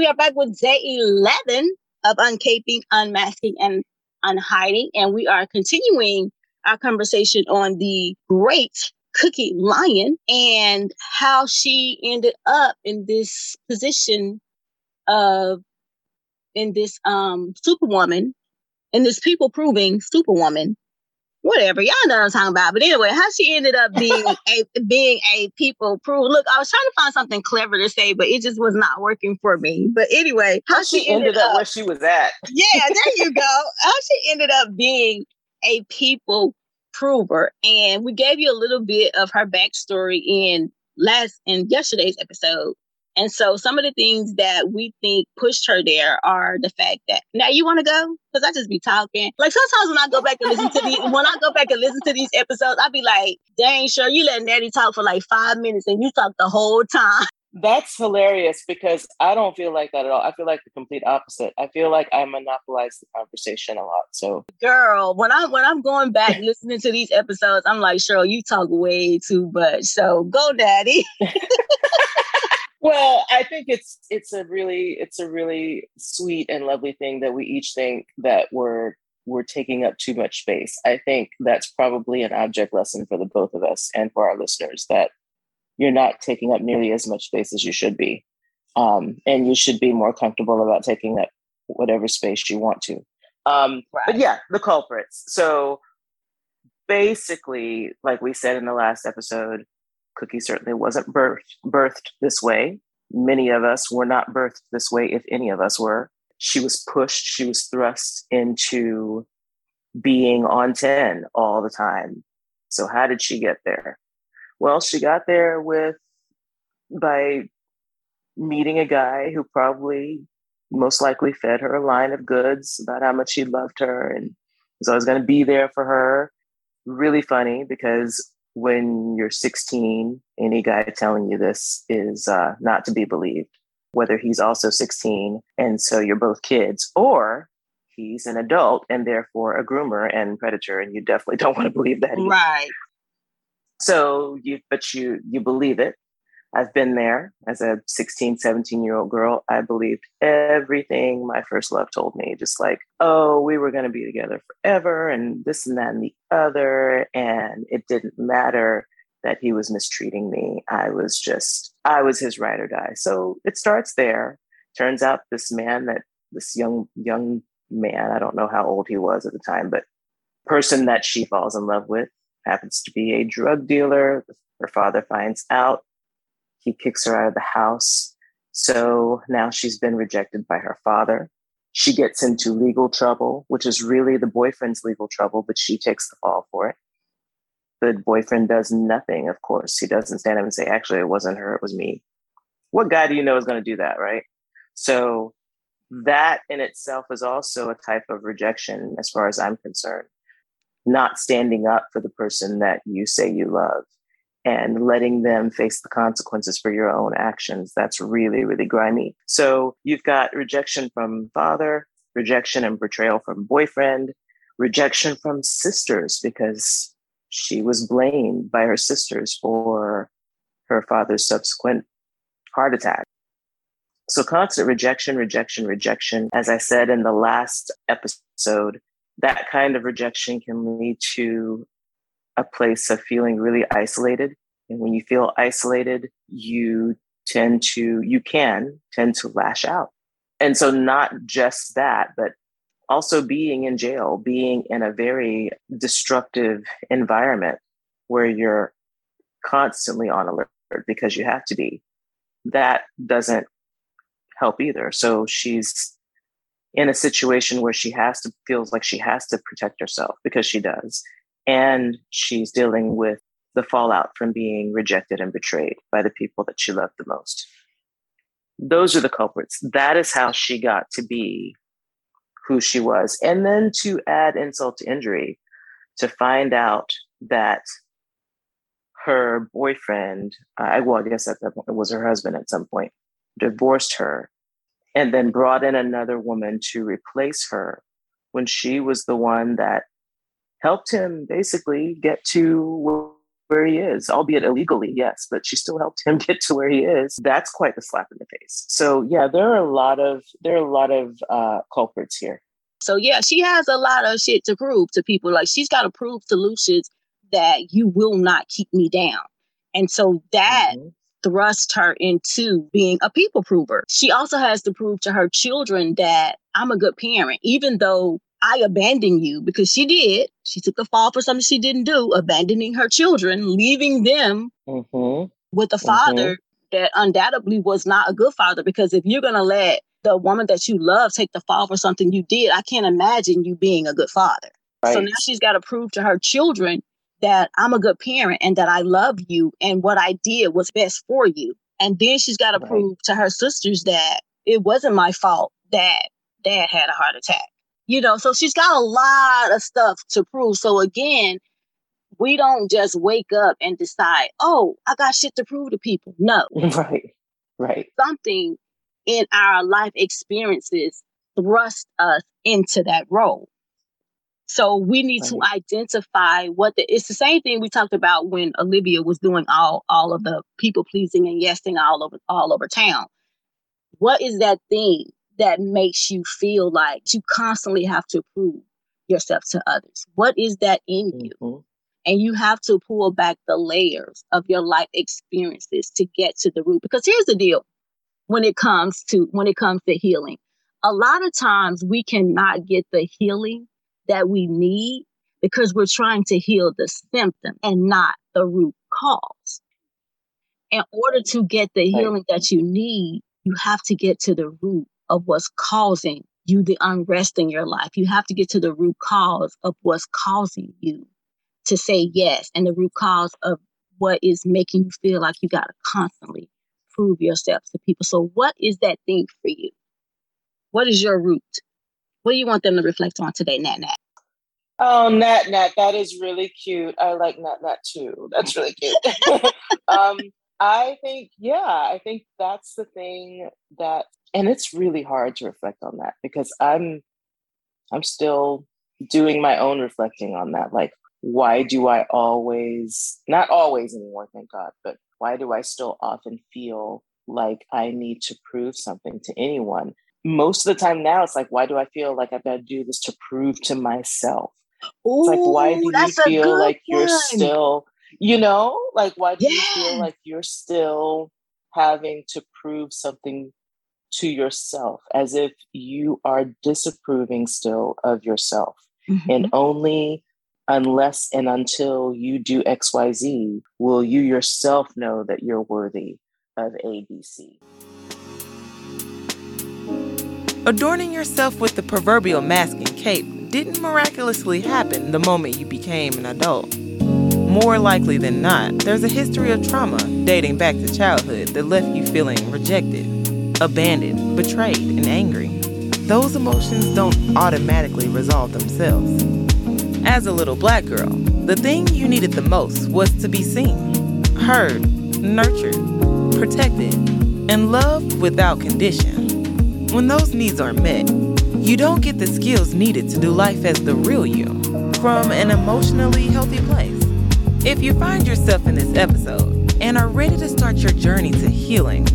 we are back with day 11 of Uncaping, Unmasking, and Unhiding. And we are continuing our conversation on the great Cookie Lyon and how she ended up in this position of, in this um superwoman, in this people proving superwoman whatever y'all know what I'm talking about. But anyway, how she ended up being a being a people proof. Look, I was trying to find something clever to say, but it just was not working for me. But anyway, how, how she, ended, ended up, up, where she was at. yeah, there you go. How she ended up being a people prover, and we gave you a little bit of her backstory in last in yesterday's episode. And so some of the things that we think pushed her there are the fact that now you want to go because I just be talking. Like sometimes when I go back and listen to these, when I go back and listen to these episodes, I be like, "Dang, sure, you let Natty talk for like five minutes and you talk the whole time." That's hilarious because I don't feel like that at all. I feel like the complete opposite. I feel like I monopolize the conversation a lot. So, girl, when I when I'm going back listening to these episodes, I'm like, Cheryl, you talk way too much. So go, Daddy. well i think it's it's a really it's a really sweet and lovely thing that we each think that we're we're taking up too much space. I think that's probably an object lesson for the both of us and for our listeners that you're not taking up nearly as much space as you should be. Um, and you should be more comfortable about taking up whatever space you want to. Um, right. but yeah the culprits. So basically like we said in the last episode Cookie certainly wasn't birthed, birthed this way. Many of us were not birthed this way, if any of us were. She was pushed, she was thrust into being on 10 all the time. So, how did she get there? Well, she got there with by meeting a guy who probably most likely fed her a line of goods about how much he loved her and was always going to be there for her. Really funny because when you're 16, any guy telling you this is uh, not to be believed, whether he's also 16 and so you're both kids, or he's an adult and therefore a groomer and predator, and you definitely don't want to believe that. Either. Right. So you, but you you believe it, I've been there as a 16, 17 year old girl. I believed everything my first love told me, just like, oh, we were going to be together forever and this and that and the other. And it didn't matter that he was mistreating me. I was just, I was his ride or die. So it starts there. Turns out this man that this young, young man, I don't know how old he was at the time, but person that she falls in love with happens to be a drug dealer. Her father finds out he kicks her out of the house. So now she's been rejected by her father. She gets into legal trouble, which is really the boyfriend's legal trouble, but she takes the fall for it. The boyfriend does nothing, of course. He doesn't stand up and say, actually, it wasn't her, it was me. What guy do you know is going to do that, right? So that in itself is also a type of rejection, as far as I'm concerned. Not standing up for the person that you say you love and letting them face the consequences for your own actions. That's really, really grimy. So you've got rejection from father, rejection and betrayal from boyfriend, rejection from sisters because she was blamed by her sisters for her father's subsequent heart attack. So constant rejection, rejection, rejection. As I said in the last episode, that kind of rejection can lead to a place of feeling really isolated. And when you feel isolated, you tend to, you can tend to lash out. And so, not just that, but also being in jail, being in a very destructive environment where you're constantly on alert because you have to be, that doesn't help either. So, she's in a situation where she has to feels like she has to protect herself because she does and she's dealing with the fallout from being rejected and betrayed by the people that she loved the most. Those are the culprits. That is how she got to be who she was. And then to add insult to injury, to find out that her boyfriend, uh, well, I guess at that point it was her husband at some point, divorced her and then brought in another woman to replace her when she was the one that helped him basically get to where he is, albeit illegally, yes, but she still helped him get to where he is. That's quite the slap in the face. So yeah, there are a lot of there are a lot of uh, culprits here. So yeah, she has a lot of shit to prove to people. Like she's got to prove to Lucious that you will not keep me down. And so that mm-hmm. thrust her into being a people prover. She also has to prove to her children that I'm a good parent, even though I abandoned you because she did. She took the fall for something she didn't do, abandoning her children, leaving them mm-hmm. with a father mm-hmm. that undoubtedly was not a good father. Because if you're going to let the woman that you love take the fall for something you did, I can't imagine you being a good father. Right. So now she's got to prove to her children that I'm a good parent and that I love you and what I did was best for you. And then she's got to right. prove to her sisters that it wasn't my fault that dad had a heart attack. You know, so she's got a lot of stuff to prove. So again, we don't just wake up and decide, oh, I got shit to prove to people. No. Right. Right. Something in our life experiences thrust us into that role. So we need right. to identify what the it's the same thing we talked about when Olivia was doing all all of the people pleasing and yesing all over all over town. What is that thing that makes you feel like you constantly have to prove yourself to others? What is that in you? Mm-hmm. And you have to pull back the layers of your life experiences to get to the root. Because here's the deal when it comes to when it comes to healing. A lot of times we cannot get the healing that we need because we're trying to heal the symptom and not the root cause. In order to get the healing that you need, you have to get to the root of what's causing you the unrest in your life. You have to get to the root cause of what's causing you to say yes and the root cause of what is making you feel like you got to constantly prove yourself to people. So, what is that thing for you? What is your root? What do you want them to reflect on today, Nat Nat? Oh, Nat Nat, that is really cute. I like Nat Nat too. That's really cute. um, I think, yeah, I think that's the thing that, and it's really hard to reflect on that because I'm, I'm still doing my own reflecting on that. Like, why do I always, not always anymore, thank God, but why do I still often feel like I need to prove something to anyone? Most of the time now, it's like, why do I feel like I've got to do this to prove to myself? Ooh, it's like, why do you feel like one. you're still, you know, like, why do yeah. you feel like you're still having to prove something to yourself as if you are disapproving still of yourself? Mm-hmm. And only unless and until you do XYZ, will you yourself know that you're worthy of ABC. Adorning yourself with the proverbial mask and cape didn't miraculously happen the moment you became an adult. More likely than not, there's a history of trauma dating back to childhood that left you feeling rejected, abandoned, betrayed, and angry. Those emotions don't automatically resolve themselves. As a little black girl, the thing you needed the most was to be seen, heard, nurtured, protected, and loved without condition. When those needs are met, you don't get the skills needed to do life as the real you from an emotionally healthy place. If you find yourself in this episode and are ready to start your journey to healing,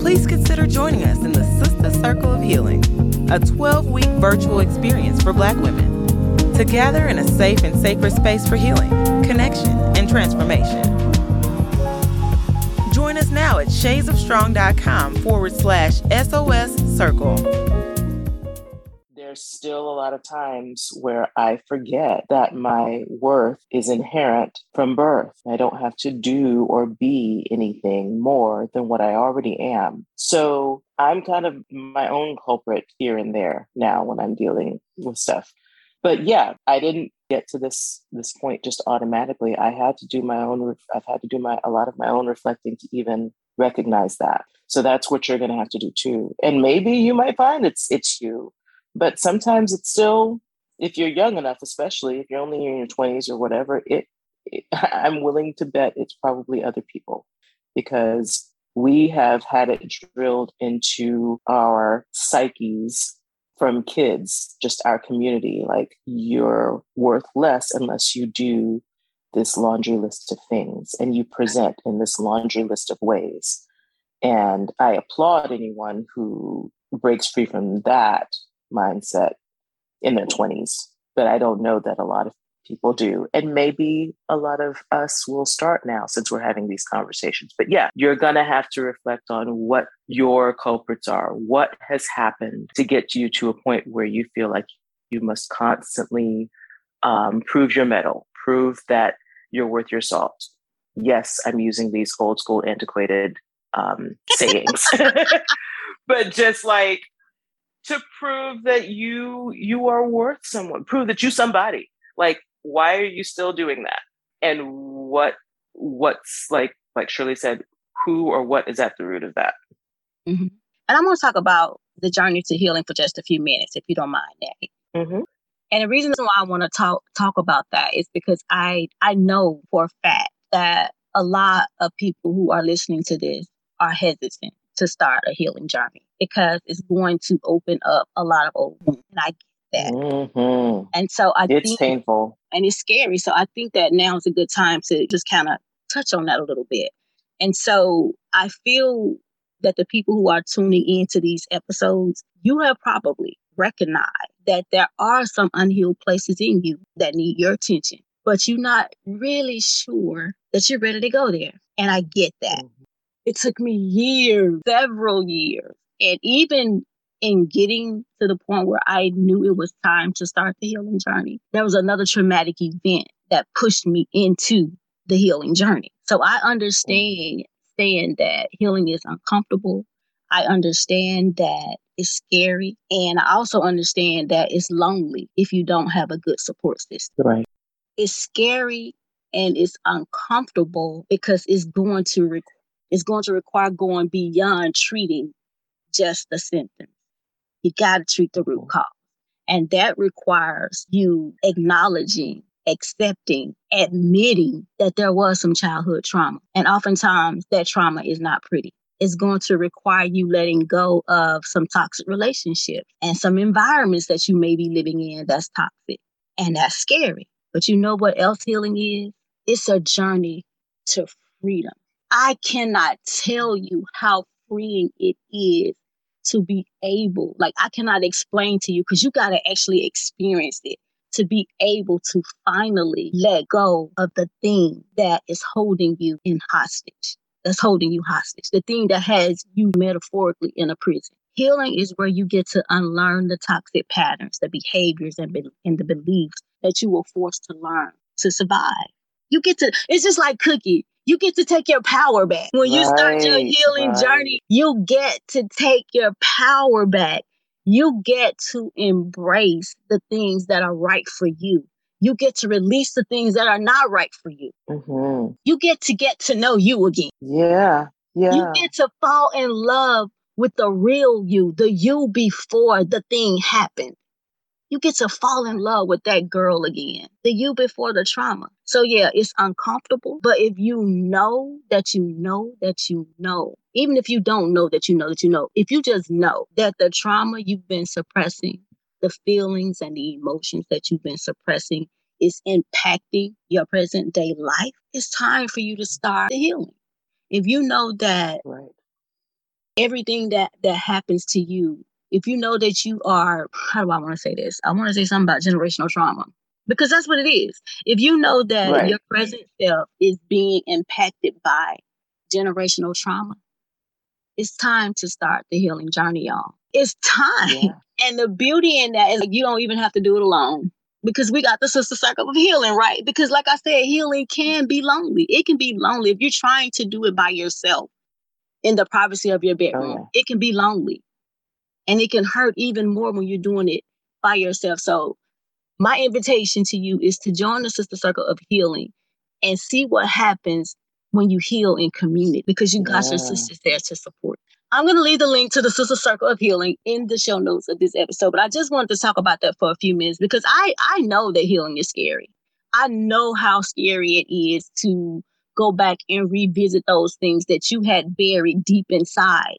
please consider joining us in the Sister Circle of Healing, a 12 week virtual experience for Black women to gather in a safe and sacred space for healing, connection, and transformation. Join us now at shadesofstrong.com forward slash SOS circle. There's still a lot of times where I forget that my worth is inherent from birth. I don't have to do or be anything more than what I already am. So I'm kind of my own culprit here and there now when I'm dealing with stuff but yeah, I didn't get to this this point just automatically. I had to do my own. I've had to do my a lot of my own reflecting to even recognize that. So that's what you're going to have to do too. And maybe you might find it's it's you, but sometimes it's still if you're young enough, especially if you're only in your 20s or whatever. It, it I'm willing to bet it's probably other people because we have had it drilled into our psyches from kids, just our community, like you're worth less unless you do this laundry list of things and you present in this laundry list of ways. And I applaud anyone who breaks free from that mindset in their 20s. But I don't know that a lot of people do. And maybe a lot of us will start now since we're having these conversations. But yeah, you're going to have to reflect on what your culprits are, what has happened to get you to a point where you feel like you must constantly um, prove your mettle, prove that you're worth your salt. Yes, I'm using these old school, antiquated um, sayings, but just like to prove that you you are worth someone, prove that you somebody. Like, why are you still doing that? And what what's like like Shirley said, who or what is at the root of that? Mm-hmm. And I'm going to talk about the journey to healing for just a few minutes, if you don't mind, Natty. Mm-hmm. And the reason why I want to talk talk about that is because I I know for a fact that a lot of people who are listening to this are hesitant to start a healing journey because it's going to open up a lot of old wounds. And I get that. Mm-hmm. And so I It's think, painful. and it's scary. So I think that now is a good time to just kind of touch on that a little bit. And so I feel that the people who are tuning into these episodes, you have probably recognized that there are some unhealed places in you that need your attention, but you're not really sure that you're ready to go there. And I get that. It took me years, several years. And even in getting to the point where I knew it was time to start the healing journey, there was another traumatic event that pushed me into the healing journey. So I understand saying that healing is uncomfortable. I understand that it's scary. And I also understand that it's lonely if you don't have a good support system. Right. It's scary and it's uncomfortable because it's going to re- it's going to require going beyond treating just the symptoms. You got to treat the root cause. And that requires you acknowledging, accepting, admitting that there was some childhood trauma. And oftentimes that trauma is not pretty. It's going to require you letting go of some toxic relationships and some environments that you may be living in that's toxic. And that's scary. But you know what else healing is? It's a journey to freedom. I cannot tell you how freeing it is to be able, like, I cannot explain to you because you got to actually experience it to be able to finally let go of the thing that is holding you in hostage, that's holding you hostage, the thing that has you metaphorically in a prison. Healing is where you get to unlearn the toxic patterns, the behaviors, and, be- and the beliefs that you were forced to learn to survive. You get to, it's just like Cookie. You get to take your power back. When you start your healing right. journey, you get to take your power back. You get to embrace the things that are right for you. You get to release the things that are not right for you. hmm You get to get to know you again. Yeah. Yeah. You get to fall in love with the real you, the you before the thing happened. You get to fall in love with that girl again, the you before the trauma. So, yeah, it's uncomfortable. But if you know that you know that you know, even if you don't know that you know that you know, if you just know that the trauma you've been suppressing, the feelings and the emotions that you've been suppressing is impacting your present day life, it's time for you to start the healing. If you know that right. everything that that happens to you if you know that you are how do i want to say this i want to say something about generational trauma because that's what it is if you know that Right. your present self is being impacted by generational trauma it's time to start the healing journey y'all it's time Yeah. and the beauty in that is like, you don't even have to do it alone because we got the sister circle of healing, right? Because, like I said, healing can be lonely. It can be lonely if you're trying to do it by yourself in the privacy of your bedroom. Oh, it can be lonely and it can hurt even more when you're doing it by yourself. So, my invitation to you is to join the sister circle of healing and see what happens when you heal in community because you got your sisters there to support. I'm going to leave the link to the Sister Circle of Healing in the show notes of this episode, but I just wanted to talk about that for a few minutes because I, I know that healing is scary. I know how scary it is to go back and revisit those things that you had buried deep inside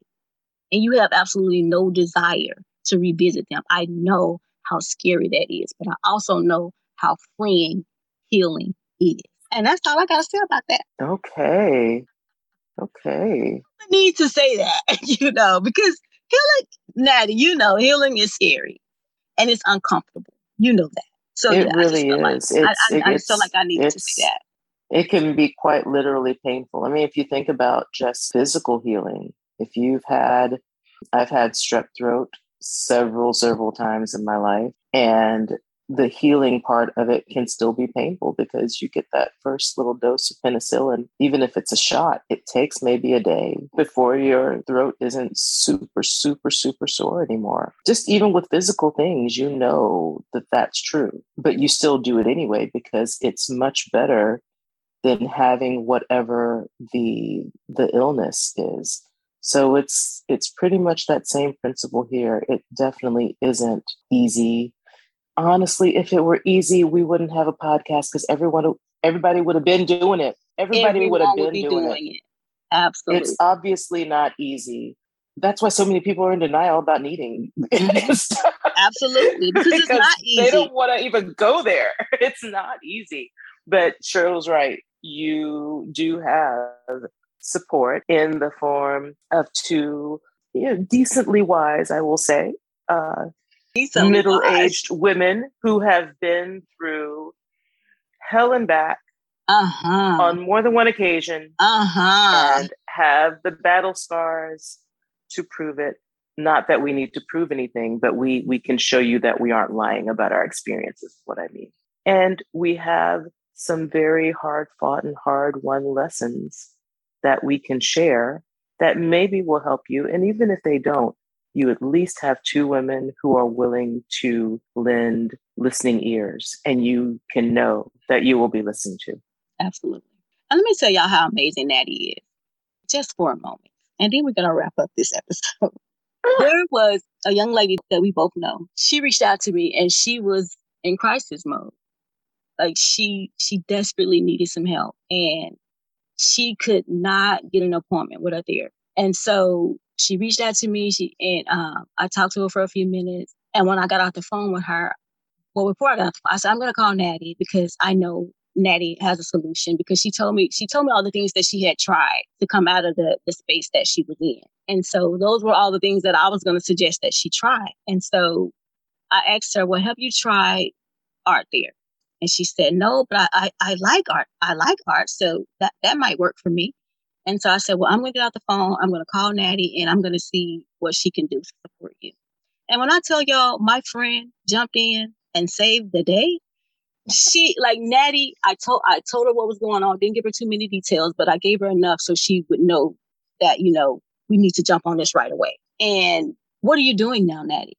and you have absolutely no desire to revisit them. I know how scary that is, but I also know how freeing healing is. And that's all I got to say about that. Okay. Okay. I need to say that, you know, because healing, Natty, you know, healing is scary and it's uncomfortable. You know that. So it yeah, really I is. Like, I, I, I just feel like I need to say that. It can be quite literally painful. I mean, if you think about just physical healing, if you've had, I've had strep throat several, several times in my life, and the healing part of it can still be painful because you get that first little dose of penicillin. Even if it's a shot, it takes maybe a day before your throat isn't super, super, super sore anymore. Just even with physical things, you know that that's true, but you still do it anyway because it's much better than having whatever the the illness is. So it's it's pretty much that same principle here. It definitely isn't easy honestly, if it were easy, we wouldn't have a podcast because everyone, everybody would have been doing it. Everybody would have been would be doing, doing it. it. Absolutely. It's obviously not easy. That's why so many people are in denial about needing. Mm-hmm. Absolutely, because it's not easy. They don't want to even go there. It's not easy. But Cheryl's right. You do have support in the form of two you know, decently wise, I will say, uh, middle aged women who have been through hell and back uh-huh. on more than one occasion uh-huh. and have the battle scars to prove it. Not that we need to prove anything, but we we can show you that we aren't lying about our experiences, what I mean. And we have some very hard fought and hard won lessons that we can share that maybe will help you. And even if they don't, you at least have two women who are willing to lend listening ears and you can know that you will be listened to. Absolutely. And let me tell y'all how amazing Natty is, just for a moment. And then we're going to wrap up this episode. Ah. there was a young lady that we both know. She reached out to me and she was in crisis mode. Like she she desperately needed some help and she could not get an appointment with her therapist. And so she reached out to me. She and um, I talked to her for a few minutes. And when I got off the phone with her, well, before I got off the phone, I said I'm going to call Natty because I know Natty has a solution because she told me she told me all the things that she had tried to come out of the the space that she was in. And so those were all the things that I was going to suggest that she try. And so I asked her, "Well, have you tried art there?" And she said, "No, but I, I, I like art. I like art, so that that might work for me." And so I said, well, I'm going to get out the phone. I'm going to call Natty and I'm going to see what she can do support you. And when I tell y'all, my friend jumped in and saved the day. She like Natty, I told I told her what was going on. Didn't give her too many details, but I gave her enough so she would know that you know we need to jump on this right away. And what are you doing now, Natty?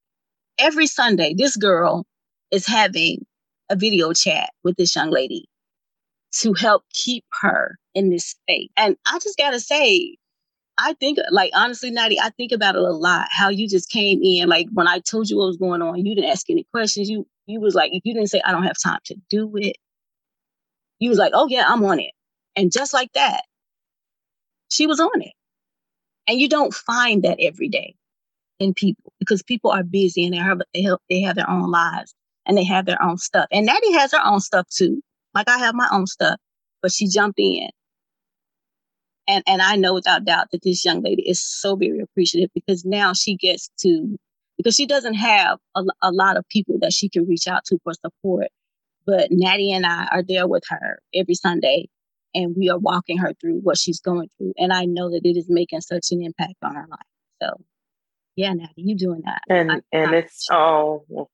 Every Sunday, this girl is having a video chat with this young lady to help keep her in this state. And I just gotta say, I think like honestly, Natty, I think about it a lot. How you just came in, like when I told you what was going on, you didn't ask any questions. You you was like, you didn't say I don't have time to do it. You was like, oh yeah, I'm on it. And just like that, she was on it. And you don't find that every day in people because people are busy and they have they have, they have their own lives and they have their own stuff. And Natty has her own stuff too. Like I have my own stuff, but she jumped in. And and I know without doubt that this young lady is so very appreciative because now she gets to because she doesn't have a, a lot of people that she can reach out to for support. But Natty and I are there with her every Sunday and we are walking her through what she's going through. And I know that it is making such an impact on her life. So yeah, Natty, you doing that. And I, and I, it's oh well,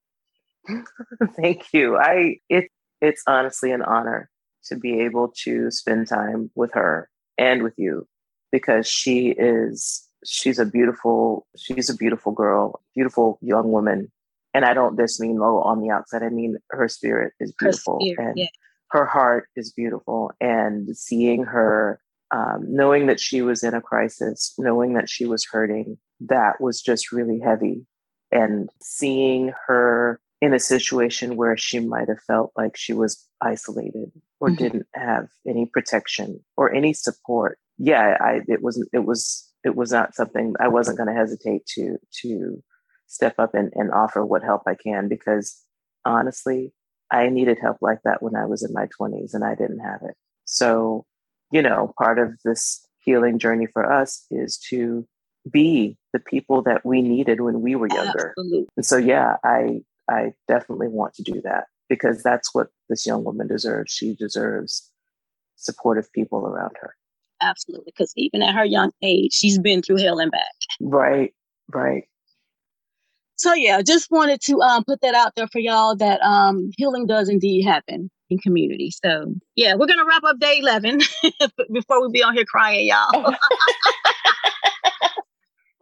thank you. I it it's honestly an honor to be able to spend time with her and with you because she is she's a beautiful she's a beautiful girl beautiful young woman and i don't just mean low on the outside i mean her spirit is beautiful spirit, and yeah. her heart is beautiful and seeing her um, knowing that she was in a crisis knowing that she was hurting that was just really heavy and seeing her in a situation where she might have felt like she was isolated or mm-hmm. didn't have any protection or any support yeah i it wasn't it was it was not something i wasn't going to hesitate to to step up and, and offer what help i can because honestly i needed help like that when i was in my 20s and i didn't have it So, you know, part of this healing journey for us is to be the people that we needed when we were younger. Absolutely. And so, yeah, I I definitely want to do that because that's what this young woman deserves. She deserves supportive people around her. Absolutely. Because even at her young age, she's been through hell and back. Right, right. So yeah, just wanted to um, put that out there for y'all that um, healing does indeed happen in community. So yeah, we're gonna wrap up day eleven before we be on here crying, y'all.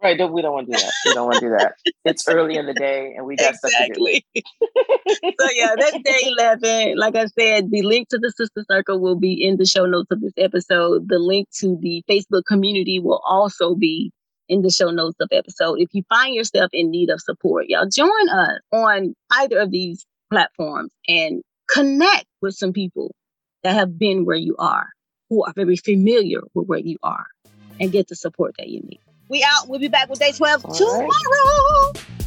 Right. Don't, we don't want to do that. We don't want to do that. It's early in the day and we got exactly. so yeah, that's day 11. Like I said, the link to the Sister Circle will be in the show notes of this episode. The link to the Facebook community will also be in the show notes of episode. If you find yourself in need of support, y'all join us on either of these platforms and connect with some people that have been where you are, who are very familiar with where you are, and get the support that you need. We out. We'll be back with day 12 All tomorrow. Right.